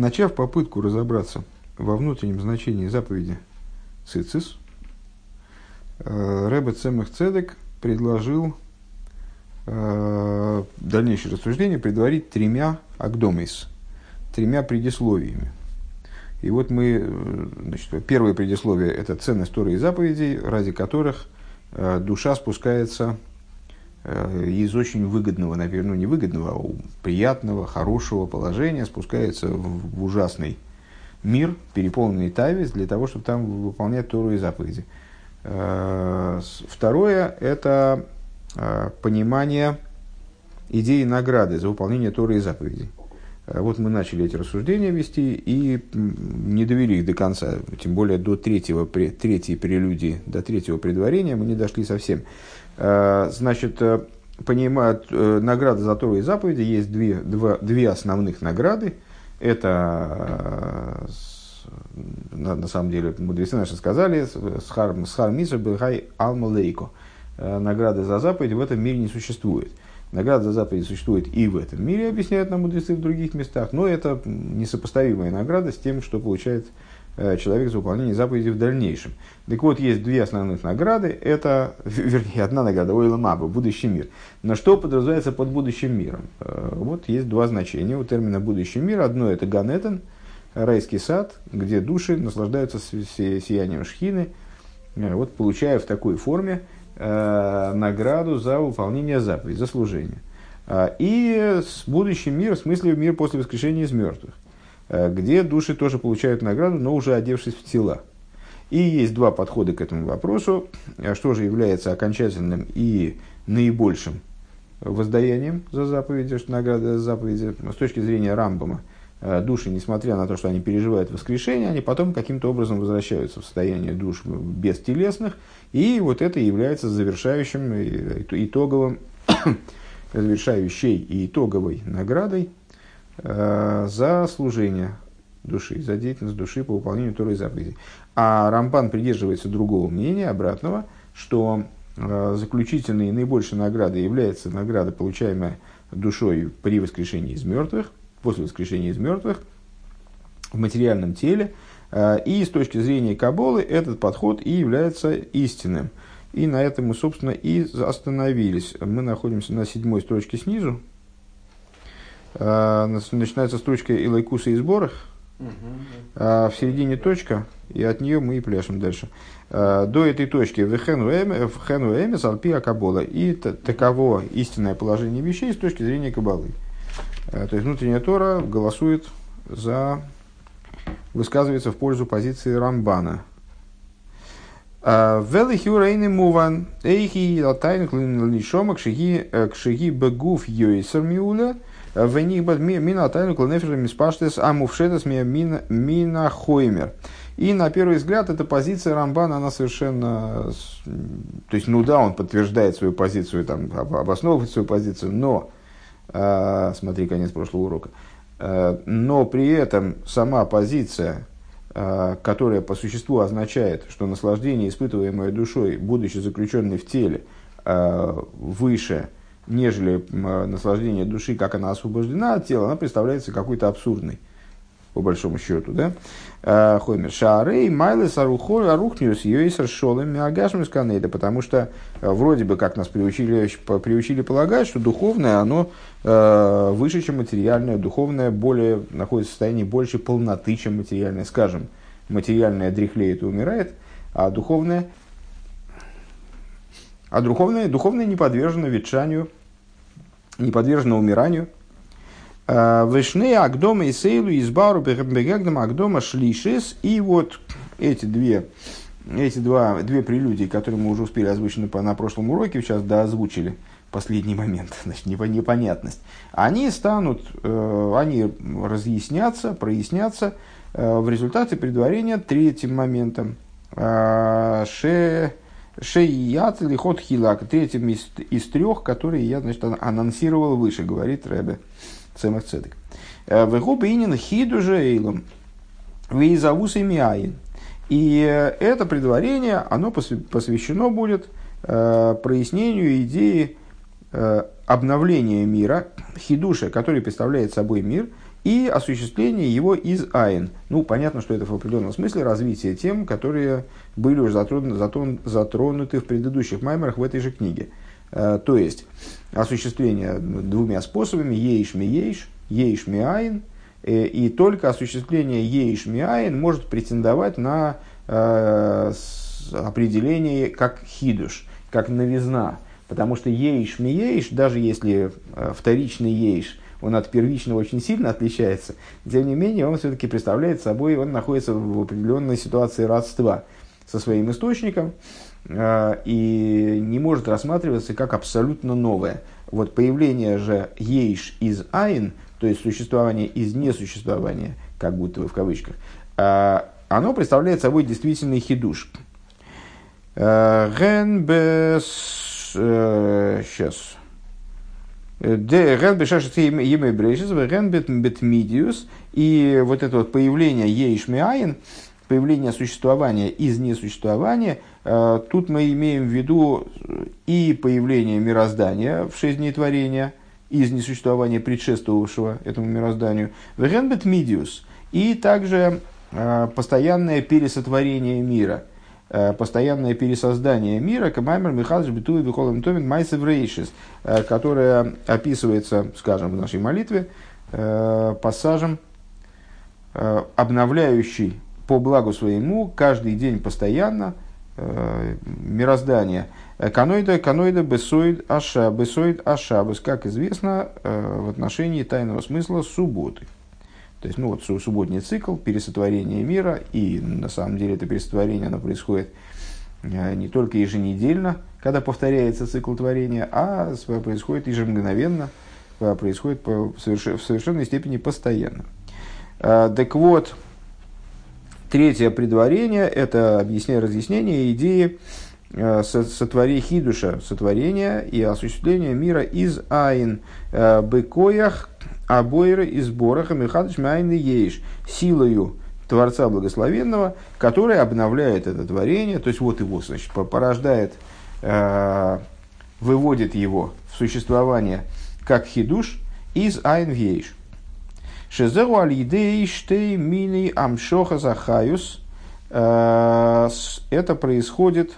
Начав попытку разобраться во внутреннем значении заповеди цицис, э, Рэбе Цемах Цедек предложил э, дальнейшее рассуждение предварить тремя агдомис, тремя предисловиями. И вот мы, э, значит, первое предисловие – это ценность Торы заповедей, ради которых душа спускается из очень выгодного, наверное, ну, не выгодного, а приятного, хорошего положения спускается в, ужасный мир, переполненный тавис, для того, чтобы там выполнять Тору и заповеди. Э, второе – это э, понимание идеи награды за выполнение Торы и заповедей. Э, вот мы начали эти рассуждения вести и не довели их до конца, тем более до третьего, третьей прелюдии, до третьего предварения мы не дошли совсем. Значит, понимают, награда за Тору и заповеди есть две, два, две основных награды – это, на, на самом деле, мудрецы наши сказали, схар, схар миса бхай алмалейко. Э, награды за заповедь в этом мире не существует. Награда за заповедь существует и в этом мире, объясняют нам мудрецы в других местах, но это несопоставимая награда с тем, что получает Э, человек за выполнение заповедей в дальнейшем. Так вот, есть две основных награды. Это, вернее, одна награда, Ойла Маба, будущий мир. На что подразумевается под будущим миром? Э, вот есть два значения у термина будущий мир. Одно это Ганетен, райский сад, где души наслаждаются сиянием шхины, э, вот получая в такой форме награду за выполнение заповедей, за служение. И будущий мир, в смысле мир после воскрешения из мертвых. Э, где души тоже получают награду, но уже одевшись в тела. И есть два подхода к этому вопросу. А что же является окончательным и наибольшим воздаянием за заповеди, что награда за заповеди, с точки зрения Рамбама, э, души, несмотря на то, что они переживают воскрешение, они потом каким-то образом возвращаются в состояние душ бестелесных, и вот это является завершающим, итоговым, завершающей и итоговой наградой Э, за служение души, за деятельность души по выполнению Торы и заповедей. А Рамбан придерживается другого мнения, обратного, что э, заключительной и наибольшей наградой является награда, получаемая душой при воскрешении из мертвых, после воскрешения из мертвых, в материальном теле. Э, и с точки зрения Каболы этот подход и является истинным. И на этом мы, собственно, и остановились. Мы находимся на седьмой строчке снизу, начинается строчка «Илайкуса и сборах», а в середине точка, и от нее мы и пляшем дальше. А, до этой точки «Вехену эмес алпи акабола» и таково истинное положение вещей с точки зрения кабалы. То есть внутренняя Тора голосует за, высказывается в пользу позиции Рамбана. Велихи урейны муван, эйхи латайн клин кшиги кшиги бегуф йойсер миуля – в них мина тайну клонефера миспаштес амувшетес мина хоймер. И на первый взгляд эта позиция Рамбана, она совершенно... То есть, ну да, он подтверждает свою позицию, там, обосновывает свою позицию, но... Э, смотри, конец прошлого урока. Э, но при этом сама позиция, э, которая по существу означает, что наслаждение, испытываемое душой, будучи заключенной в теле, выше нежели наслаждение души, как она освобождена от тела, она представляется какой-то абсурдной, по большому счету. Да? А, Хоймер. Шаарей, Майлес, Арухниус, Йойсер, Шолем, Миагашмис, Канейда. Потому что а, вроде бы как нас приучили, приучили полагать, что духовное, оно э, выше, чем материальное, духовное более, находится в состоянии больше полноты, чем материальное. Скажем, материальное дряхлеет и умирает, а духовное а духовное, духовное не подвержено ветшанию, не подвержено умиранию. А, Вышны Агдома и Сейлу избару Бегагдам Агдома Шлишес. И вот эти две, эти два, две прелюдии, которые мы уже успели озвучить на, на прошлом уроке, сейчас да озвучили последний момент, значит, непонятность, они станут, э, они разъяснятся, прояснятся э, в результате предварения третьим моментом. Э, ше Шеият лихот хилак, третьим из, из трех, которые я значит, анонсировал выше, говорит Рэбе Цемах Цедек. Э, Вегубинин хиду же эйлом, вейзавус и миаин. И это предварение, оно посвящено будет э, прояснению идеи э, обновления мира, хидуша, который представляет собой мир, и осуществление его из айн. Ну, понятно, что это в определенном смысле развитие тем, которые были уже затронуты, затронуты в предыдущих маймерах в этой же книге. Э, то есть, осуществление двумя способами, ейш ми ейш, ейш ми айн, э, и только осуществление ейш ми айн может претендовать на э, определение как хидуш, как новизна. Потому что ейш ми ейш, даже если вторичный ейш – он от первичного очень сильно отличается, тем не менее он все-таки представляет собой, он находится в определенной ситуации родства со своим источником э, и не может рассматриваться как абсолютно новое. Вот появление же ейш из айн, то есть существование из несуществования, как будто бы в кавычках, э, оно представляет собой действительный хидуш. Ген э, сейчас Ген бешашет емей брейшис, ген бетмидиус. И вот это вот появление ейшмиаин, появление существования из несуществования, э, тут мы имеем в виду и появление мироздания в шесть дней творения, из несуществования предшествовавшего этому мирозданию, ген бетмидиус. И также э, постоянное пересотворение мира – постоянное пересоздание мира, Камаймер Михалыч Битуи Бихолом Томин Майсев Рейшис, э, которое описывается, скажем, в нашей молитве, э, пассажем, обновляющий по благу своему каждый день постоянно мироздание. Каноида, каноида, бесоид, аша, бесоид, ашабас, как известно, в отношении тайного смысла субботы. То есть, ну вот субботний цикл, пересотворение мира, и на самом деле это пересотворение, оно происходит э, не только еженедельно, когда повторяется цикл творения, а происходит ежемгновенно, э, происходит в совершенной степени постоянно. Э, так вот, третье предварение – это объяснение, разъяснение идеи сотворения хидуша, сотворения и осуществления мира из айн быкоях Абойры и сборах Михадыш Майны Ейш, силою Творца Благословенного, который обновляет это творение, то есть вот его, значит, порождает, э, выводит его в существование как хидуш из Айн Ейш. Шезеру аль штей мини амшоха захаюс. Э, это происходит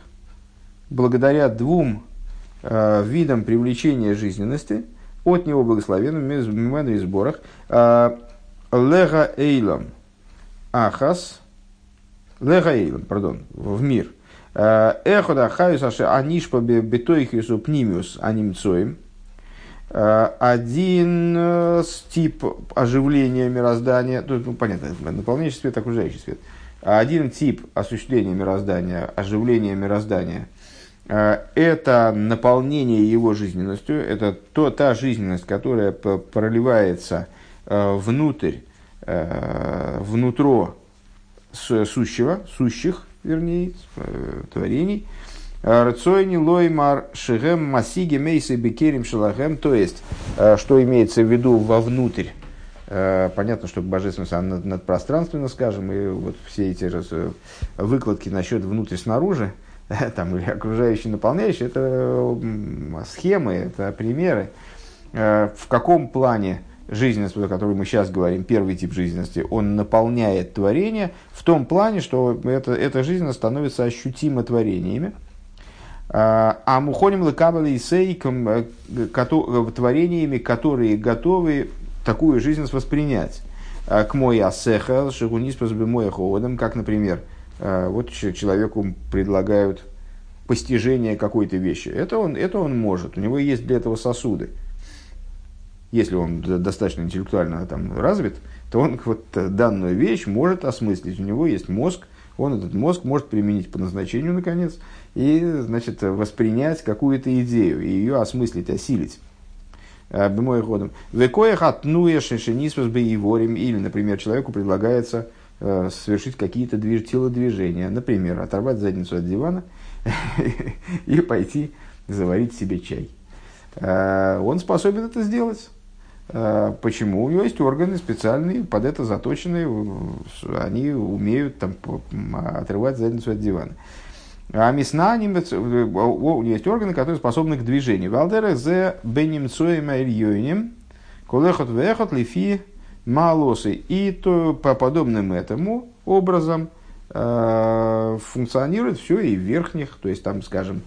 благодаря двум э, видам привлечения жизненности – от него благословенным миману и сборах. А, лега эйлам ахас, лега эйлам, пардон, в мир. А, Эхода хаюс аше анишпа бетойхису пнимиус анимцоем. А, один э, тип оживления мироздания, тут, ну, понятно, наполняющий свет, окружающий свет. Один тип осуществления мироздания, оживления мироздания – это наполнение его жизненностью, это то, та жизненность, которая проливается э, внутрь, э, внутро сущего, сущих, вернее, творений. Рацойни лоймар шигем масиги мейсы бекерим шалахем, то есть, что имеется в виду вовнутрь, Понятно, что божественность она надпространственно, скажем, и вот все эти выкладки насчет внутрь-снаружи, там, или окружающие наполняющие, это схемы, это примеры. Э, в каком плане жизненность, о которой мы сейчас говорим, первый тип жизненности, он наполняет творение в том плане, что это, эта жизненность становится ощутимо творениями. Э, а мухоним лекабали и сейком э, творениями, которые готовы такую жизненность воспринять. К мой асеха, шагунис мой холодом, как, например, вот человеку предлагают постижение какой-то вещи. Это он, это он может, у него есть для этого сосуды. Если он достаточно интеллектуально там, развит, то он вот данную вещь может осмыслить. У него есть мозг, он этот мозг может применить по назначению, наконец, и, значит, воспринять какую-то идею, и ее осмыслить, осилить. А, Бемой ходом. Векоях отнуешь шенисвас бейворим. Или, например, человеку предлагается Э, совершить какие-то движ, телодвижения. Например, оторвать задницу от дивана и пойти заварить себе чай. Э, он способен это сделать. Э, почему? У него есть органы специальные, под это заточенные, они умеют там, отрывать задницу от дивана. А мясна, у него есть органы, которые способны к движению. Валдера зе бенемцоем ильёйнем, колехот вехот лифи малосы. И то, по подобным этому образом э, функционирует все и в верхних, то есть там, скажем,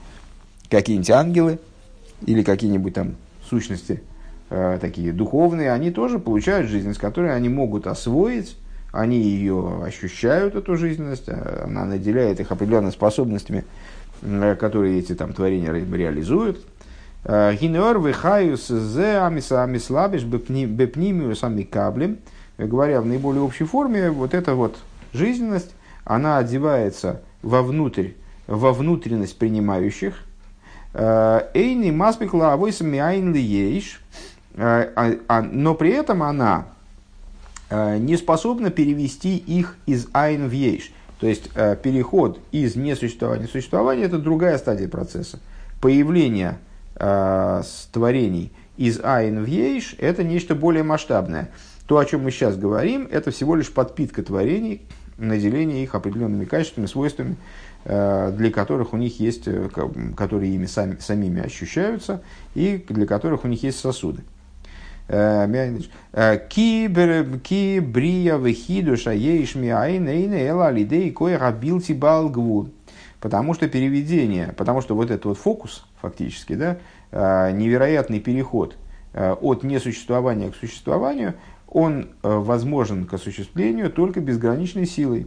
какие-нибудь ангелы или какие-нибудь там сущности э, такие духовные, они тоже получают жизненность, которую они могут освоить, они ее ощущают, эту жизненность, э, она наделяет их определенными способностями, э, которые эти там творения реализуют. Э, Гинеор вихаюс зе амислабиш бепнимиус амикаблем. Говоря в наиболее общей форме, вот эта вот жизненность, она одевается вовнутрь, во внутренность принимающих. Эйни маспикла авойсами айн лиеш. Но при этом она Э, не способна перевести их из айн в ейш. То есть э, переход из несуществования в существование – это другая стадия процесса. Появление э, творений из айн в ейш – это нечто более масштабное. То, о чем мы сейчас говорим, это всего лишь подпитка творений, наделение их определенными качествами, свойствами, для которых у них есть, которые ими сами, самими ощущаются, и для которых у них есть сосуды. Ки брия вехидуша ейшми айнейна эла лидей кое габилти балгву. Потому что переведение, потому что вот этот вот фокус, фактически, да, э, невероятный переход э, от несуществования к существованию, он э, возможен к осуществлению только безграничной силой.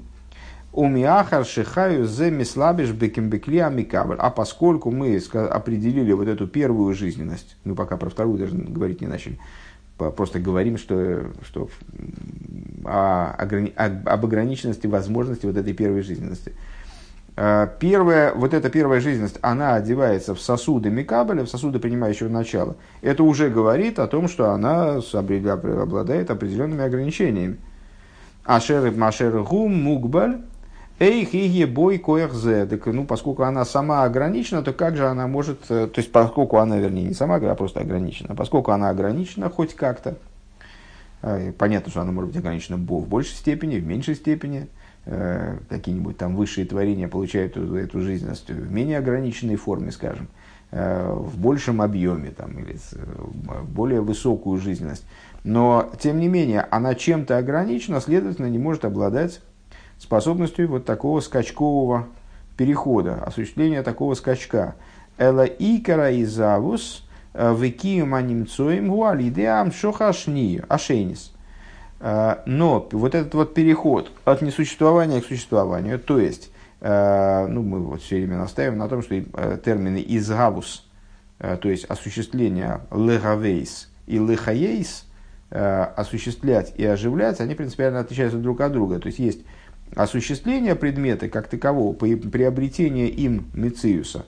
Умиахар шихаю зе мислабиш бекембекли амикабр. А поскольку мы определили вот эту первую жизненность, мы пока про вторую даже говорить не начали, просто говорим, что, что о, об ограниченности возможности вот этой первой жизненности. А, первая, вот эта первая жизненность, она одевается в сосуды Микабеля, в сосуды принимающего начала. Это уже говорит о том, что она обладает определенными ограничениями. Ашер Машер Гум Мукбаль Эй, хиге бой коехзе. Так, ну, поскольку она сама ограничена, то как же она может... Э, то есть, поскольку она, вернее, не сама, а просто ограничена. Поскольку она ограничена хоть как-то, э, понятно, что она может быть ограничена в большей степени, в меньшей степени. Э, какие-нибудь там высшие творения получают эту, жизненность в менее ограниченной форме, скажем, в большем объеме там, или более высокую жизненность. Но, тем не менее, она чем-то ограничена, следовательно, не может обладать способностью вот такого скачкового перехода, осуществления такого скачка. Эла икара изавус э, векием анимцоем гуалидеам шохашни ашенис. Э, но вот этот вот переход от несуществования к существованию, то есть, э, ну, мы вот все время настаиваем на том, что термины изгавус, то есть осуществление легавейс и лехаейс, осуществлять и оживлять, они принципиально отличаются друг от друга. То есть есть осуществление предмета как такового, приобретение им мециуса,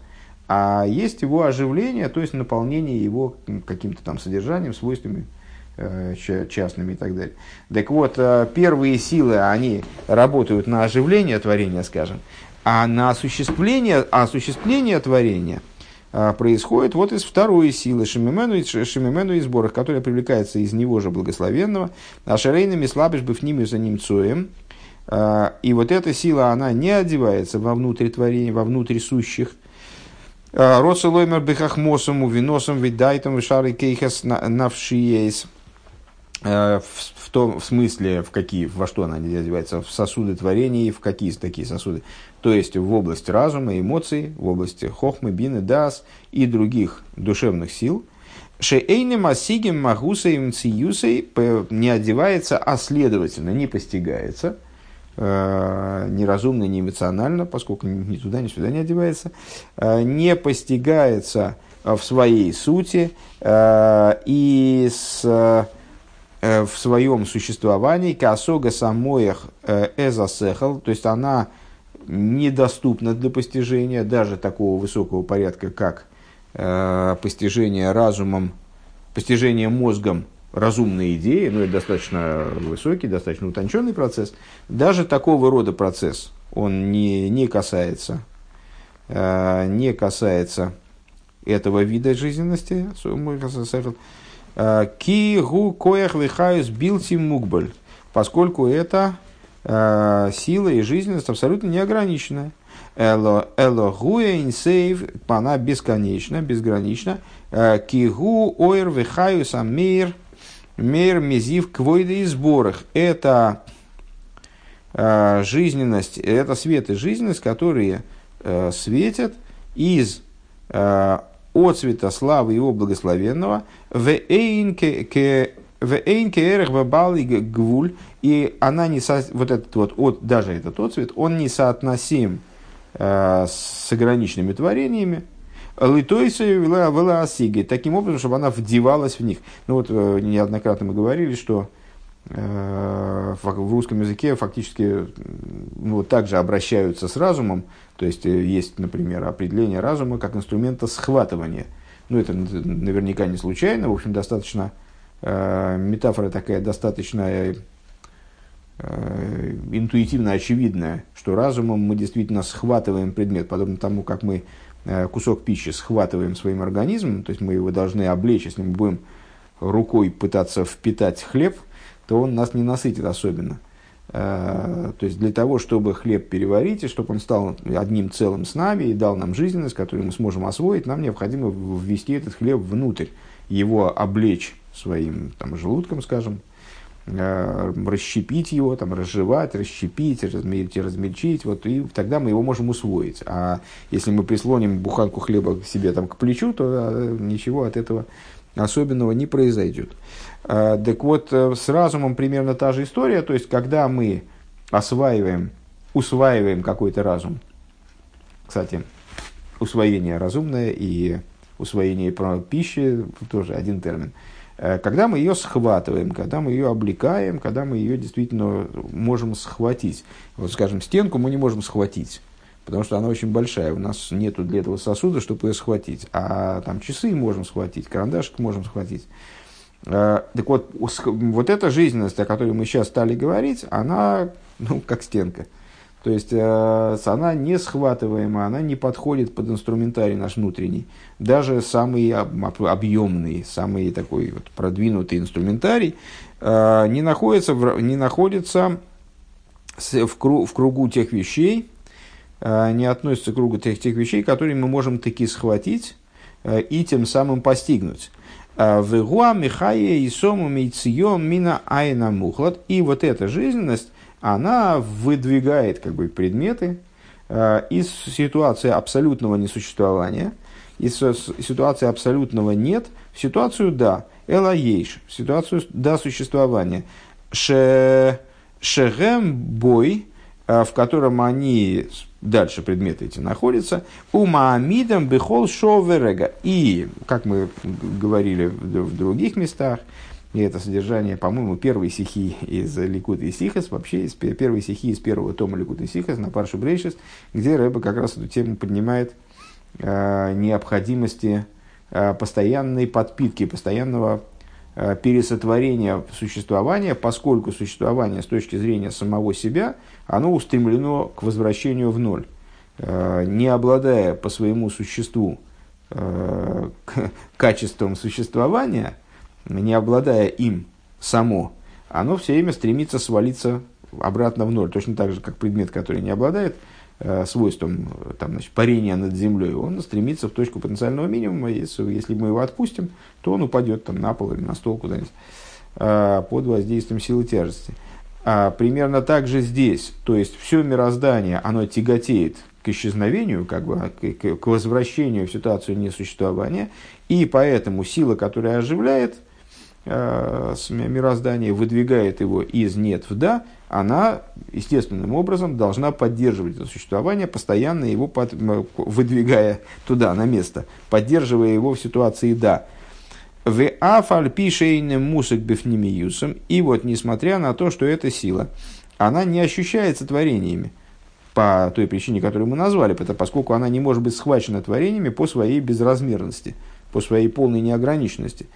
а есть его оживление, то есть наполнение его каким-то там содержанием, свойствами частными и так далее. Так вот, э, первые силы, они работают на оживление творения, скажем, а на осуществление, осуществление творения э, происходит вот из второй силы Шемимену, Шемимену и сборах, которая привлекается из него же благословенного, а шарейными слабишь бы в ними за немцоем, а, и вот эта сила, она не одевается во внутрь творения, во внутрь сущих. А, Роцелоймер бехахмосом, виносом, видайтом, вишары кейхас навшиейс. А, в, в том в смысле, в какие, во что она одевается, в сосуды творения и в какие такие сосуды. То есть в область разума, эмоций, в области хохмы, бины, дас и других душевных сил. Шеэйным асигим магусаем циюсей не одевается, а следовательно не постигается – Э, неразумно, не эмоционально, поскольку ни туда, ни сюда не одевается, э, не постигается в своей сути э, и с, в своем существовании касога самоях эзасехал, то есть она недоступна для постижения даже такого высокого порядка, как постижение разумом, постижение мозгом разумные идеи, ну, это достаточно высокий, достаточно утонченный процесс, даже такого рода процесс, он не, не касается, э, не касается этого вида жизненности, э, ки гу коях лихаюс билти мукбаль, поскольку это э, сила и жизненность абсолютно неограниченная. Эло гуя инсейв, она бесконечна, безгранична. Кигу ойр вихаюс амир – Мейр мизив квойды и сборах. Это э, жизненность, это свет и жизненность, которые э, светят из э, отцвета славы его благословенного в эйнке эрх гвуль и она не со, вот этот вот от даже этот отцвет он не соотносим э, с ограниченными творениями. Литойсы таким образом, чтобы она вдевалась в них. Ну вот э, неоднократно мы говорили, что в русском языке фактически ну, также обращаются с разумом, то есть э, есть, например, определение разума как инструмента схватывания. Ну, это наверняка не случайно, в общем, достаточно, метафора такая достаточно интуитивно очевидная, что разумом мы действительно схватываем предмет, подобно тому, как мы Э, кусок пищи схватываем своим организмом, то есть мы его должны облечь, если мы будем рукой пытаться впитать хлеб, то он нас не насытит особенно. Э, то есть для того, чтобы хлеб переварить, и чтобы он стал одним целым с нами и дал нам жизненность, которую мы сможем освоить, нам необходимо ввести этот хлеб внутрь, его облечь своим там, желудком, скажем, Э, расщепить его, там, разжевать, расщепить, размельчить, размельчить, вот, и тогда мы его можем усвоить. А если мы прислоним буханку хлеба к себе там, к плечу, то э, ничего от этого особенного не произойдет. А, так вот, э, с разумом примерно та же история, то есть, когда мы осваиваем, усваиваем какой-то разум, кстати, усвоение разумное и усвоение пищи тоже один термин – Э, когда мы ее схватываем, когда мы ее облекаем, когда мы ее действительно можем схватить. Вот, скажем, стенку мы не можем схватить, потому что она очень большая, у нас нет для этого сосуда, чтобы ее схватить. А там часы можем схватить, карандашик можем схватить. Э, так вот, вот эта жизненность, о которой мы сейчас стали говорить, она ну, как стенка – то есть э, она не схватываемая, она не подходит под инструментарий наш внутренний. Даже самый объемный, самый такой вот продвинутый инструментарий э, не находится, в, не находится в, кругу, в кругу тех вещей, не относится к кругу тех, тех вещей, которые мы можем таки схватить и тем самым постигнуть. Вегуа Михая и Сому Мейцием Мина Айна Мухлад. И вот эта жизненность, она выдвигает как бы, предметы э, из ситуации абсолютного несуществования, из ситуации абсолютного нет, в ситуацию да, элаейш, в ситуацию да существования. Ше, шегем бой, э, в котором они, дальше предметы эти находятся, у Маамидам бехол шоверега. И, как мы говорили в других местах, и это содержание, по-моему, первой стихи из Ликут и Сихас, вообще из первой стихи из первого тома Ликут и Сихас на Паршу Брейшис, где Рэба как раз эту тему поднимает э, необходимости э, постоянной подпитки, постоянного пересотворения существования, поскольку существование с точки зрения самого себя, оно устремлено к возвращению в ноль. Э, не обладая по своему существу э, качеством существования – не обладая им само, оно все время стремится свалиться обратно в ноль. Точно так же, как предмет, который не обладает э, свойством там, значит, парения над землей, он стремится в точку потенциального минимума. Если, если мы его отпустим, то он упадет там, на пол или на стол куда-нибудь э, под воздействием силы тяжести. А, примерно так же здесь. То есть все мироздание, оно тяготеет к исчезновению, как бы, к, к возвращению в ситуацию несуществования. И поэтому сила, которая оживляет – э, мироздания, выдвигает его из нет в да, она естественным образом должна поддерживать это существование, постоянно его под, выдвигая туда, на место, поддерживая его в ситуации да. В афальпишейным мусок бифнемиюсом. И вот, несмотря на то, что эта сила, она не ощущается творениями, по той причине, которую мы назвали, это поскольку она не может быть схвачена творениями по своей безразмерности, по своей полной неограниченности.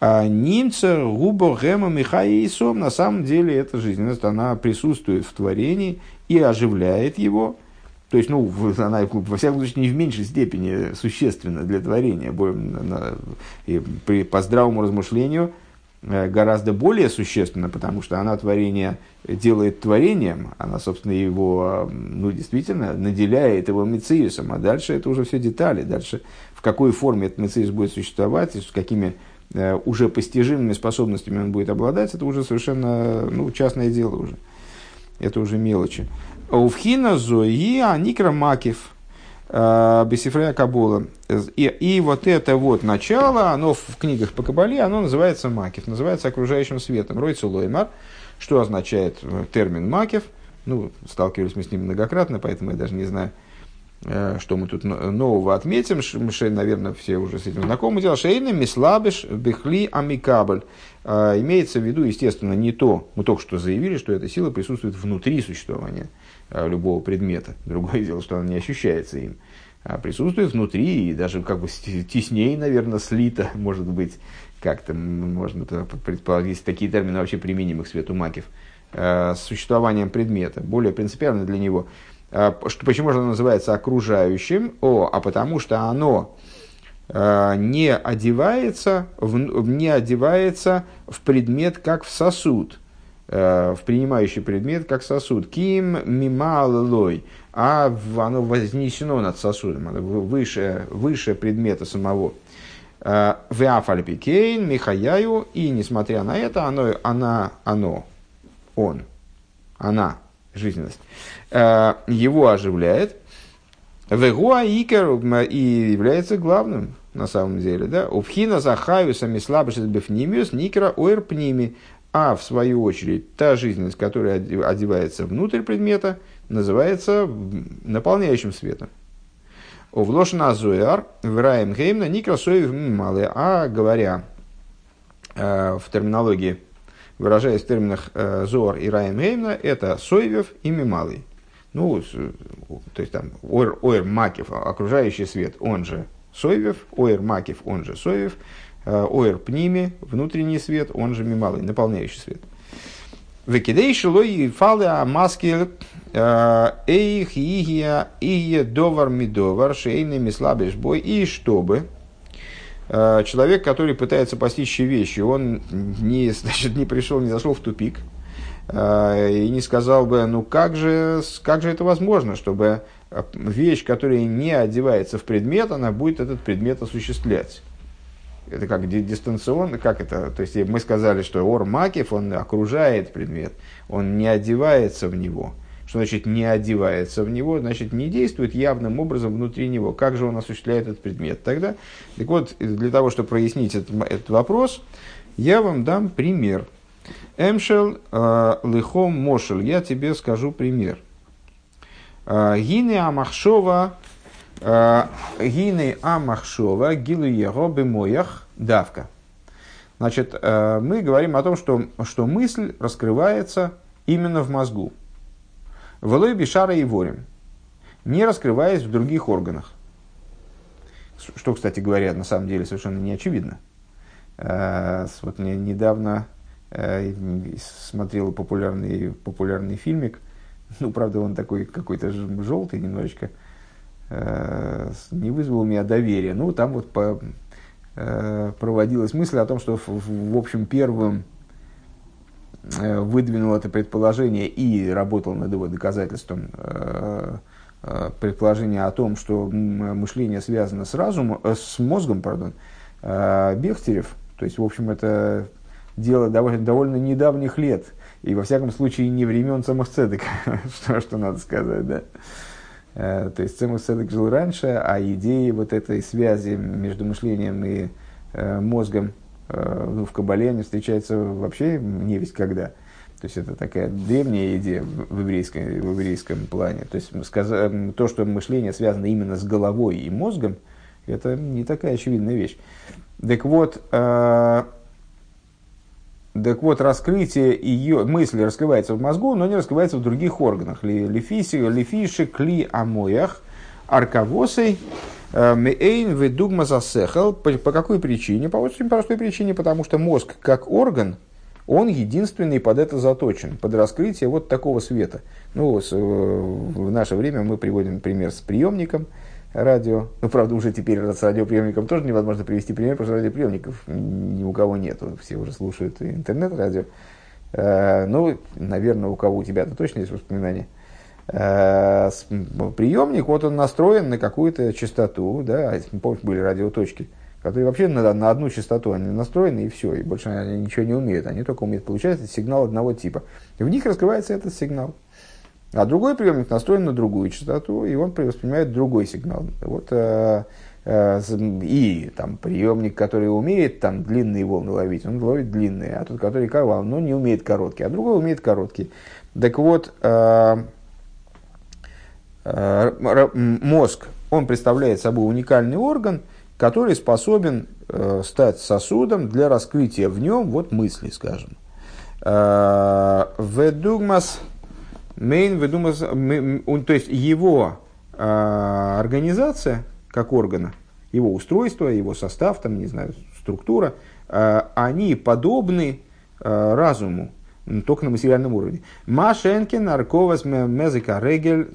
А немца, губо, гема, михай и сом, на самом деле эта жизненность, она присутствует в творении и оживляет его. То есть, ну, она, во всяком случае, не в меньшей степени существенна для творения. И при, по здравому размышлению э, гораздо более существенно, потому что она творение делает творением, она, собственно, его, ну, действительно, наделяет его мециусом, а дальше это уже все детали. Дальше в какой форме этот мециус будет существовать, с какими уже постижимыми способностями он будет обладать, это уже совершенно ну, частное дело уже. Это уже мелочи. Увхина зои аникра макив бесифрея кабула. И, вот это вот начало, оно в книгах по кабале, оно называется макив, называется окружающим светом. Ройцу лоймар, что означает термин макив. Ну, сталкивались мы с ним многократно, поэтому я даже не знаю, Э, что мы тут нового отметим, мы, наверное, все уже с этим знакомы. Дело, шейны мислабиш бихли амикабль. А, имеется в виду, естественно, не то, мы только что заявили, что эта сила присутствует внутри существования а, любого предмета. Другое дело, что она не ощущается им. А присутствует внутри и даже как бы теснее, наверное, слита, может быть, как-то можно предположить, если такие термины вообще применимы к свету макив, с существованием предмета, более принципиально для него – почему же оно называется окружающим? О, а потому что оно э, не, одевается в, не одевается в предмет, как в сосуд, э, в принимающий предмет, как сосуд. Ким мималлой, а оно вознесено над сосудом, оно выше, выше предмета самого. Э, Веафальпикейн, Михаяю, и несмотря на это, оно, она, оно, он, она, жизненность, э, его оживляет, Вегуа икер и является главным на самом деле. Да? Увхина захаюса мислабышес бефнимиус никера оэр. А в свою очередь, та жизненность, которая одевается внутрь предмета, называется наполняющим светом. Увлошена зояр в раем геймна никра соев малые. А говоря э, в терминологии выражаясь в терминах э, Зор и Раем Геймна, это Сойвев и Мималый. Ну, то есть там Ойр, ойр Макев, окружающий свет, он же Сойвев, Ойр Макев, он же Сойвев, э, Ойр Пними, внутренний свет, он же Мималый, наполняющий свет. Векидей шилой фалы а маски э, эйх игия ие довар мидовар шейный мислабиш бой. И чтобы, человек, который пытается постичь вещи, он не, значит, не пришел, не зашел в тупик э, и не сказал бы, ну как же, как же это возможно, чтобы э, вещь, которая не одевается в предмет, она будет этот предмет осуществлять. Это как дистанционно, как это? То есть мы сказали, что Ор Макев, он окружает предмет, он не одевается в него – что значит не одевается в него, значит не действует явным образом внутри него. Как же он осуществляет этот предмет тогда? Так вот, для того, чтобы прояснить этот, этот вопрос, я вам дам пример. Эмшел э, лихом мошел. Я тебе скажу пример. Э, Гине амахшова э, Гине амахшова гилу его бемоях давка. Значит, мы говорим о том, что, что мысль раскрывается именно в мозгу. Велой бишара и ворим, не раскрываясь в других органах. Что, кстати говоря, на самом деле совершенно не очевидно. Э, вот недавно э, смотрел популярный, популярный фильмик, ну, правда, он такой какой-то желтый немножечко, э, не вызвал у меня доверия. Ну, там вот по, проводилась мысль о том, что, в, общем, первым выдвинул это предположение и работал над его доказательством э, э, предположение о том, что мышление связано с разумом, с мозгом, пардон, Бехтерев, то есть, в общем, это дело довольно, довольно недавних лет, и во всяком случае не времен самых цедек, что, что надо сказать, да. То есть Цемах Цедек жил раньше, а идеи вот этой связи между мышлением и мозгом Э, ну, в Кабале они встречаются вообще не весь когда. То есть это такая древняя идея в еврейском, в еврейском плане. То есть то, что мышление связано именно с головой и мозгом, это не такая очевидная вещь. Так вот, э, так вот, раскрытие ее мысли раскрывается в мозгу, но не раскрывается в других органах. Лифиши, лифиши кли амоях, арковосой, Мейн ведугма засехал. По какой причине? По очень простой причине, потому что мозг как орган, он единственный под это заточен, под раскрытие вот такого света. Ну, э, в наше время мы приводим пример с приемником радио. Ну, правда, уже теперь с радиоприемником тоже невозможно привести пример, потому что радиоприемников ни у кого нет. Все уже слушают интернет-радио. Э, ну, наверное, у кого у тебя-то точно есть воспоминания – Э, приемник, вот он настроен на какую-то частоту, да, помните, были радиоточки, которые вообще на, на одну частоту они настроены, и все, и больше они ничего не умеют. Они только умеют получать сигнал одного типа. И в них раскрывается этот сигнал. А другой приемник настроен на другую частоту, и он воспринимает другой сигнал. Вот, э, э, и там, приемник, который умеет там, длинные волны ловить, он ловит длинные, а тот, который ковал, но не умеет короткие, а другой умеет короткие. Так вот, э, э, мозг, он представляет собой уникальный орган, который способен э, стать сосудом для раскрытия в нем вот мысли, скажем. Э, ведугмас Мейн ведумас, то есть его э, организация как органа, его устройство, его состав, там, не знаю, структура, э, они подобны э, разуму, только на материальном уровне. Машенкин, Арковас, Мезика, Регель,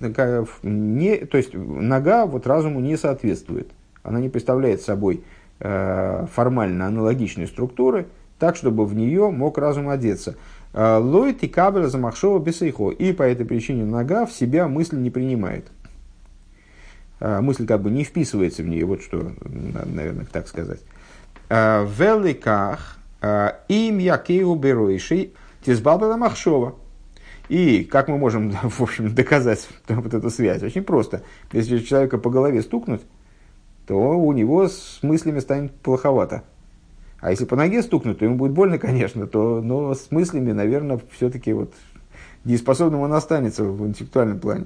не, то есть нога вот разуму не соответствует. Она не представляет собой э, формально аналогичной структуры, так, чтобы в нее мог разум одеться. Э, Лойт и кабеля замахшова бесейхо. И по этой причине нога в себя мысль не принимает. Э, мысль как бы не вписывается в нее, вот что, наверное, так сказать. Э, великах им якеу беройший тизбалбела махшова. И как мы можем, в общем, доказать вот эту связь? Очень просто. Если человека по голове стукнуть, то у него с мыслями станет плоховато. А если по ноге стукнуть, то ему будет больно, конечно, то, но с мыслями, наверное, все-таки вот дееспособным он останется в интеллектуальном плане.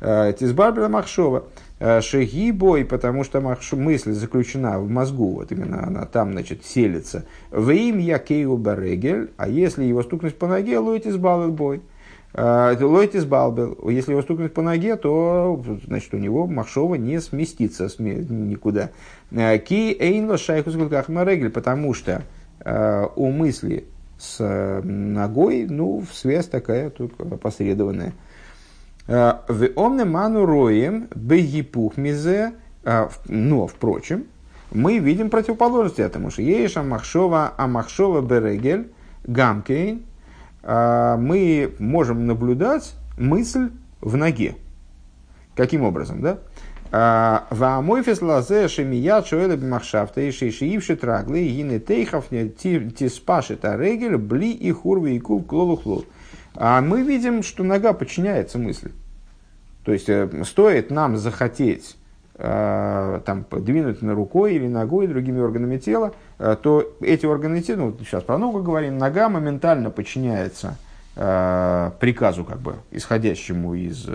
А, Тизбарбера Махшова. А, Шеги бой, потому что мысль заключена в мозгу, вот именно она там, значит, селится. В им я кейу барегель, а если его стукнуть по ноге, лойтис балл бой. А, лойтис балбел. Если его стукнуть по ноге, то значит, у него махшова не сместится никуда. Э, ки эйнло шайхус регель, потому что э, у мысли с э, ногой, ну, связь такая только опосредованная. В омне ману роем бегипух мизе, но, впрочем, мы видим противоположность этому, что еша махшова амахшова берегель гамкейн, мы можем наблюдать мысль в ноге. Каким образом, да? Ваамойфес лазе шемият шоэла бимахшафта и шейшиивши траглы гины тейхов тиспашит арегель бли и хурви и кул клолухлол. А мы видим, что нога подчиняется мысли. То есть, э, стоит нам захотеть э, там, двинуть на рукой или ногой, другими органами тела, э, то эти органы тела, ну, сейчас про ногу говорим, нога моментально подчиняется приказу, как бы, исходящему из,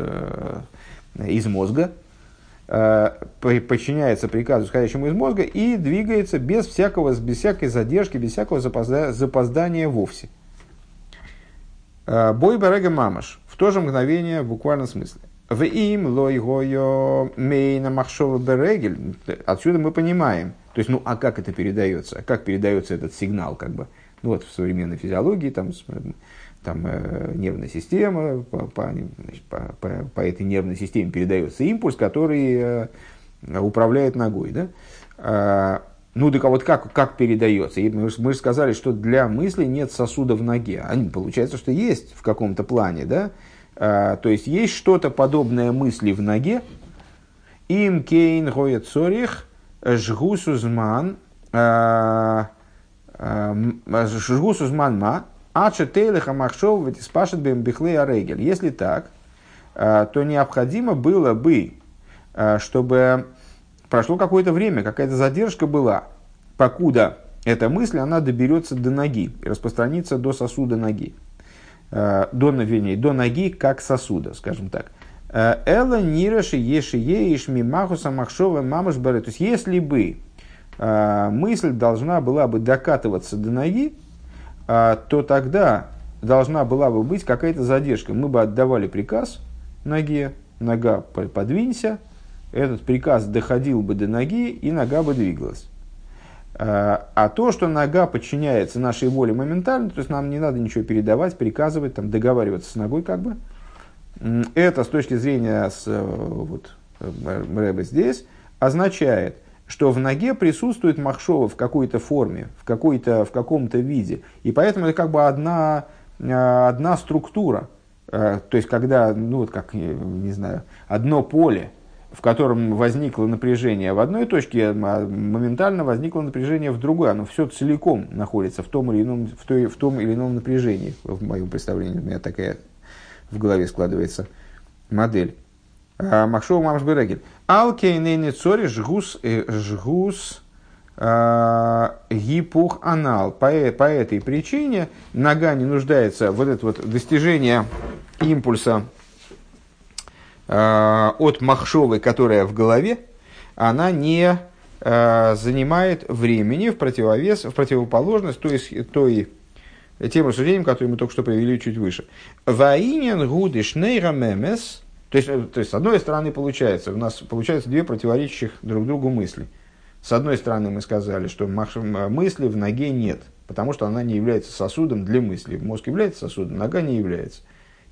из мозга, Э, подчиняется приказу, исходящему из мозга, и двигается без, всякого, без всякой задержки, без всякого запозда, запоздания вовсе. Э, бой барега мамаш. В то же мгновение, в буквальном смысле. В им лой гойо мейна махшова берегель. Отсюда мы понимаем. То есть, ну, а как это передается? Как передается этот сигнал, как бы? Ну, вот в современной физиологии, там, там, э, нервная система, по, по, значит, по, по, по этой нервной системе передается импульс, который э, управляет ногой. Да? А, ну, так а вот как, как передается? И мы, же сказали, что для мысли нет сосуда в ноге. А получается, что есть в каком-то плане. Да? А, то есть есть что-то подобное мысли в ноге. Им кейн гоет цорих жгусузман а, а, жгусузман ма Ача тейлиха махшов спашет бихлей арегель. Если так, то необходимо было бы, чтобы прошло какое-то время, какая-то задержка была, покуда эта мысль, она доберется до ноги распространится до сосуда ноги. Э, до, вернее, до ноги как сосуда, скажем так. Эла нираши еши еиш мимахуса махшова мамаш То есть, если бы мысль должна была бы докатываться до ноги, а, то тогда должна была бы быть какая-то задержка. Мы бы отдавали приказ ноге, нога подвинься, этот приказ доходил бы до ноги, и нога бы двигалась. А, а то, что нога подчиняется нашей воле моментально, то есть нам не надо ничего передавать, приказывать, там, договариваться с ногой, как бы, это с точки зрения с, э, вот, Рэбе здесь означает, что в ноге присутствует махшова в какой-то форме, в, какой-то, в каком-то виде. И поэтому это как бы одна, э, одна структура. Э, то есть, когда, ну вот как, не знаю, одно поле в котором возникло напряжение в одной точке, а моментально возникло напряжение в другой. Оно все целиком находится в том или ином, в той, в том или ином напряжении, в моем представлении. У меня такая в голове складывается модель. А, Махшоу Мамшберегель. Алкейнейни цори жгус, э, жгус а, гипух анал. По, по этой причине нога не нуждается вот это вот достижение импульса от махшовой, которая в голове, она не э, занимает времени в противовес, в противоположность той, той тем рассуждениям, которые мы только что привели чуть выше. Ваинен гудиш нейрамемес, то есть, то есть, с одной стороны, получается, у нас получается две противоречащих друг другу мысли. С одной стороны, мы сказали, что мысли в ноге нет, потому что она не является сосудом для мысли. Мозг является сосудом, нога не является.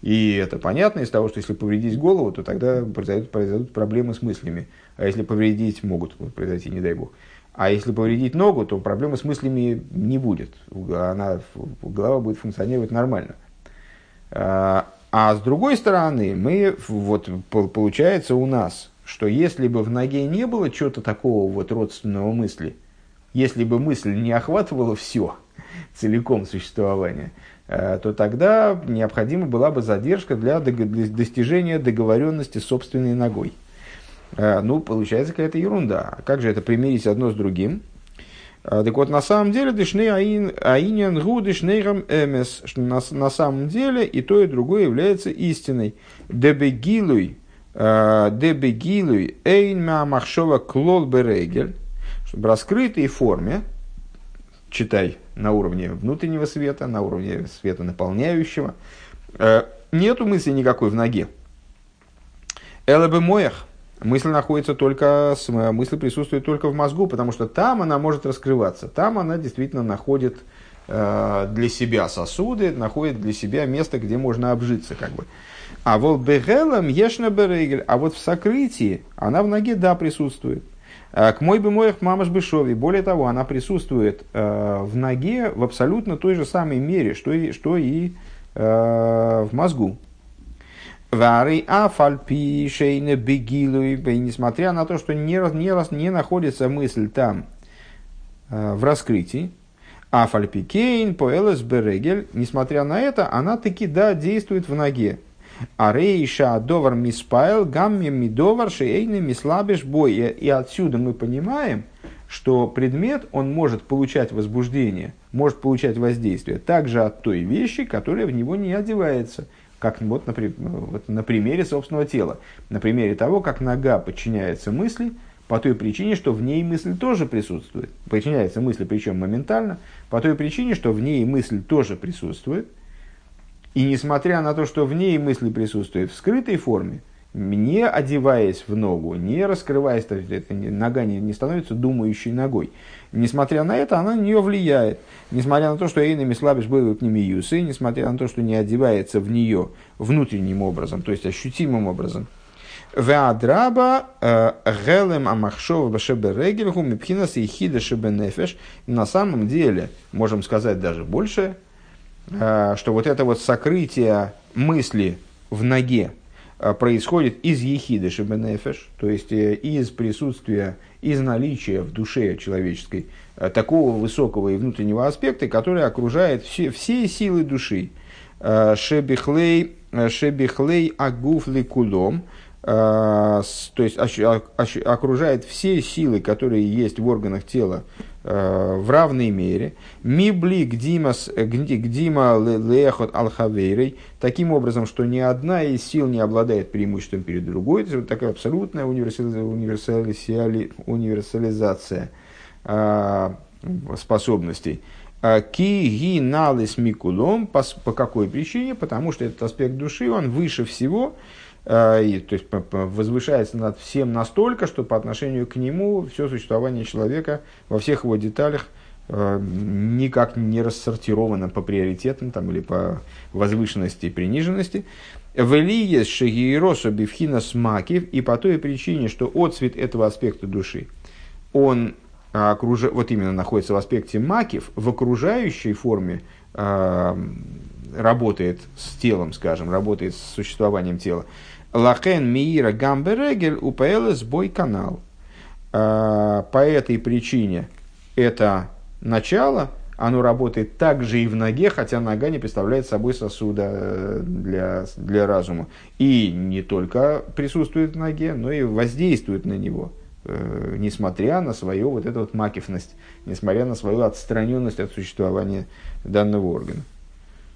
И это понятно из того, что если повредить голову, то тогда произойдут, произойдут проблемы с мыслями. А если повредить, могут произойти, не дай бог. А если повредить ногу, то проблемы с мыслями не будет. Она, голова будет функционировать нормально. А, а с другой стороны, мы, вот, получается у нас, что если бы в ноге не было чего-то такого вот родственного мысли, если бы мысль не охватывала все, целиком существование, то тогда необходима была бы задержка для достижения договоренности собственной ногой. Э, ну, получается какая-то ерунда. Как же это примирить одно с другим? Э, так вот, на самом деле, дышны аинян гу дышнейрам эмес, на самом деле и то, и другое является истиной. Дебегилуй, дебегилуй эйн махшова клол берегель, в раскрытой форме, читай, на уровне внутреннего света, на уровне света наполняющего. Э, нету мысли никакой в ноге. Элебе моях. Мысль находится только, мысль присутствует только в мозгу, потому что там она может раскрываться. Там она действительно находит э, для себя сосуды, находит для себя место, где можно обжиться. Как бы. А волбегелам ешна берегель, а вот в сокрытии она в ноге, да, присутствует. Э, к мой бы моих мамаш бешови. Более того, она присутствует э, в ноге в абсолютно той же самой мере, что и, что и э, в мозгу. Вары афальпи шейне бегилу, несмотря на то, что не, не, не находится мысль там в раскрытии, афальпи кейн поэлэс берегель, несмотря на это, она таки да действует в ноге. А рейша довар миспайл гамми мидовар шейны мислабеш бой. И отсюда мы понимаем, что предмет, он может получать возбуждение, может получать воздействие также от той вещи, которая в него не одевается. Как вот, например, вот на примере собственного тела. На примере того, как нога подчиняется мысли, по той причине, что в ней мысль тоже присутствует. Подчиняется мысли, причем моментально, по той причине, что в ней мысль тоже присутствует – и несмотря на то, что в ней мысли присутствуют в скрытой форме, не одеваясь в ногу, не раскрываясь, то есть нога не, не становится думающей ногой. Несмотря на это, она на нее влияет. Несмотря на то, что Эйнами слабишь был к ними юсы, несмотря на то, что не одевается в нее внутренним образом, то есть ощутимым образом. Веадраба э, гелем амахшов башебе регельху мипхинас и хида шебенефеш. На самом деле, можем сказать даже больше, что вот это вот сокрытие мысли в ноге э, происходит из ехиды шебенефеш, то есть э, из присутствия, из наличия в душе человеческой такого высокого и внутреннего аспекта, который окружает все, все силы души. Шебихлей, шебихлей агуфли кулом, то есть окружает все силы, которые есть в органах тела Э, в равной мере. Мибли гдимас, гдима лехот алхавейрой, таким образом, что ни одна из сил не обладает преимуществом перед другой. Это вот такая абсолютная универсализация, универсализация э, способностей. А, ки ги налис микулом, по, какой причине? Потому что этот аспект души, он выше всего, Э, и, то есть возвышается над всем настолько, что по отношению к нему все существование человека во всех его деталях э, никак не рассортировано по приоритетам там, или по возвышенности и приниженности. Велиес шагиеросу бифхина смакив, и по той причине, что отцвет этого аспекта души, он окруж... вот именно находится в аспекте макив, в окружающей форме работает с телом, скажем, работает с существованием тела. Лахен Миира Гамберегель УПЛС бой канал. По этой причине это начало, оно работает также и в ноге, хотя нога не представляет собой сосуда э, для, для разума. И не только присутствует в ноге, но и воздействует на него, несмотря на свою вот эту вот макифность, несмотря на свою отстраненность от существования данного органа.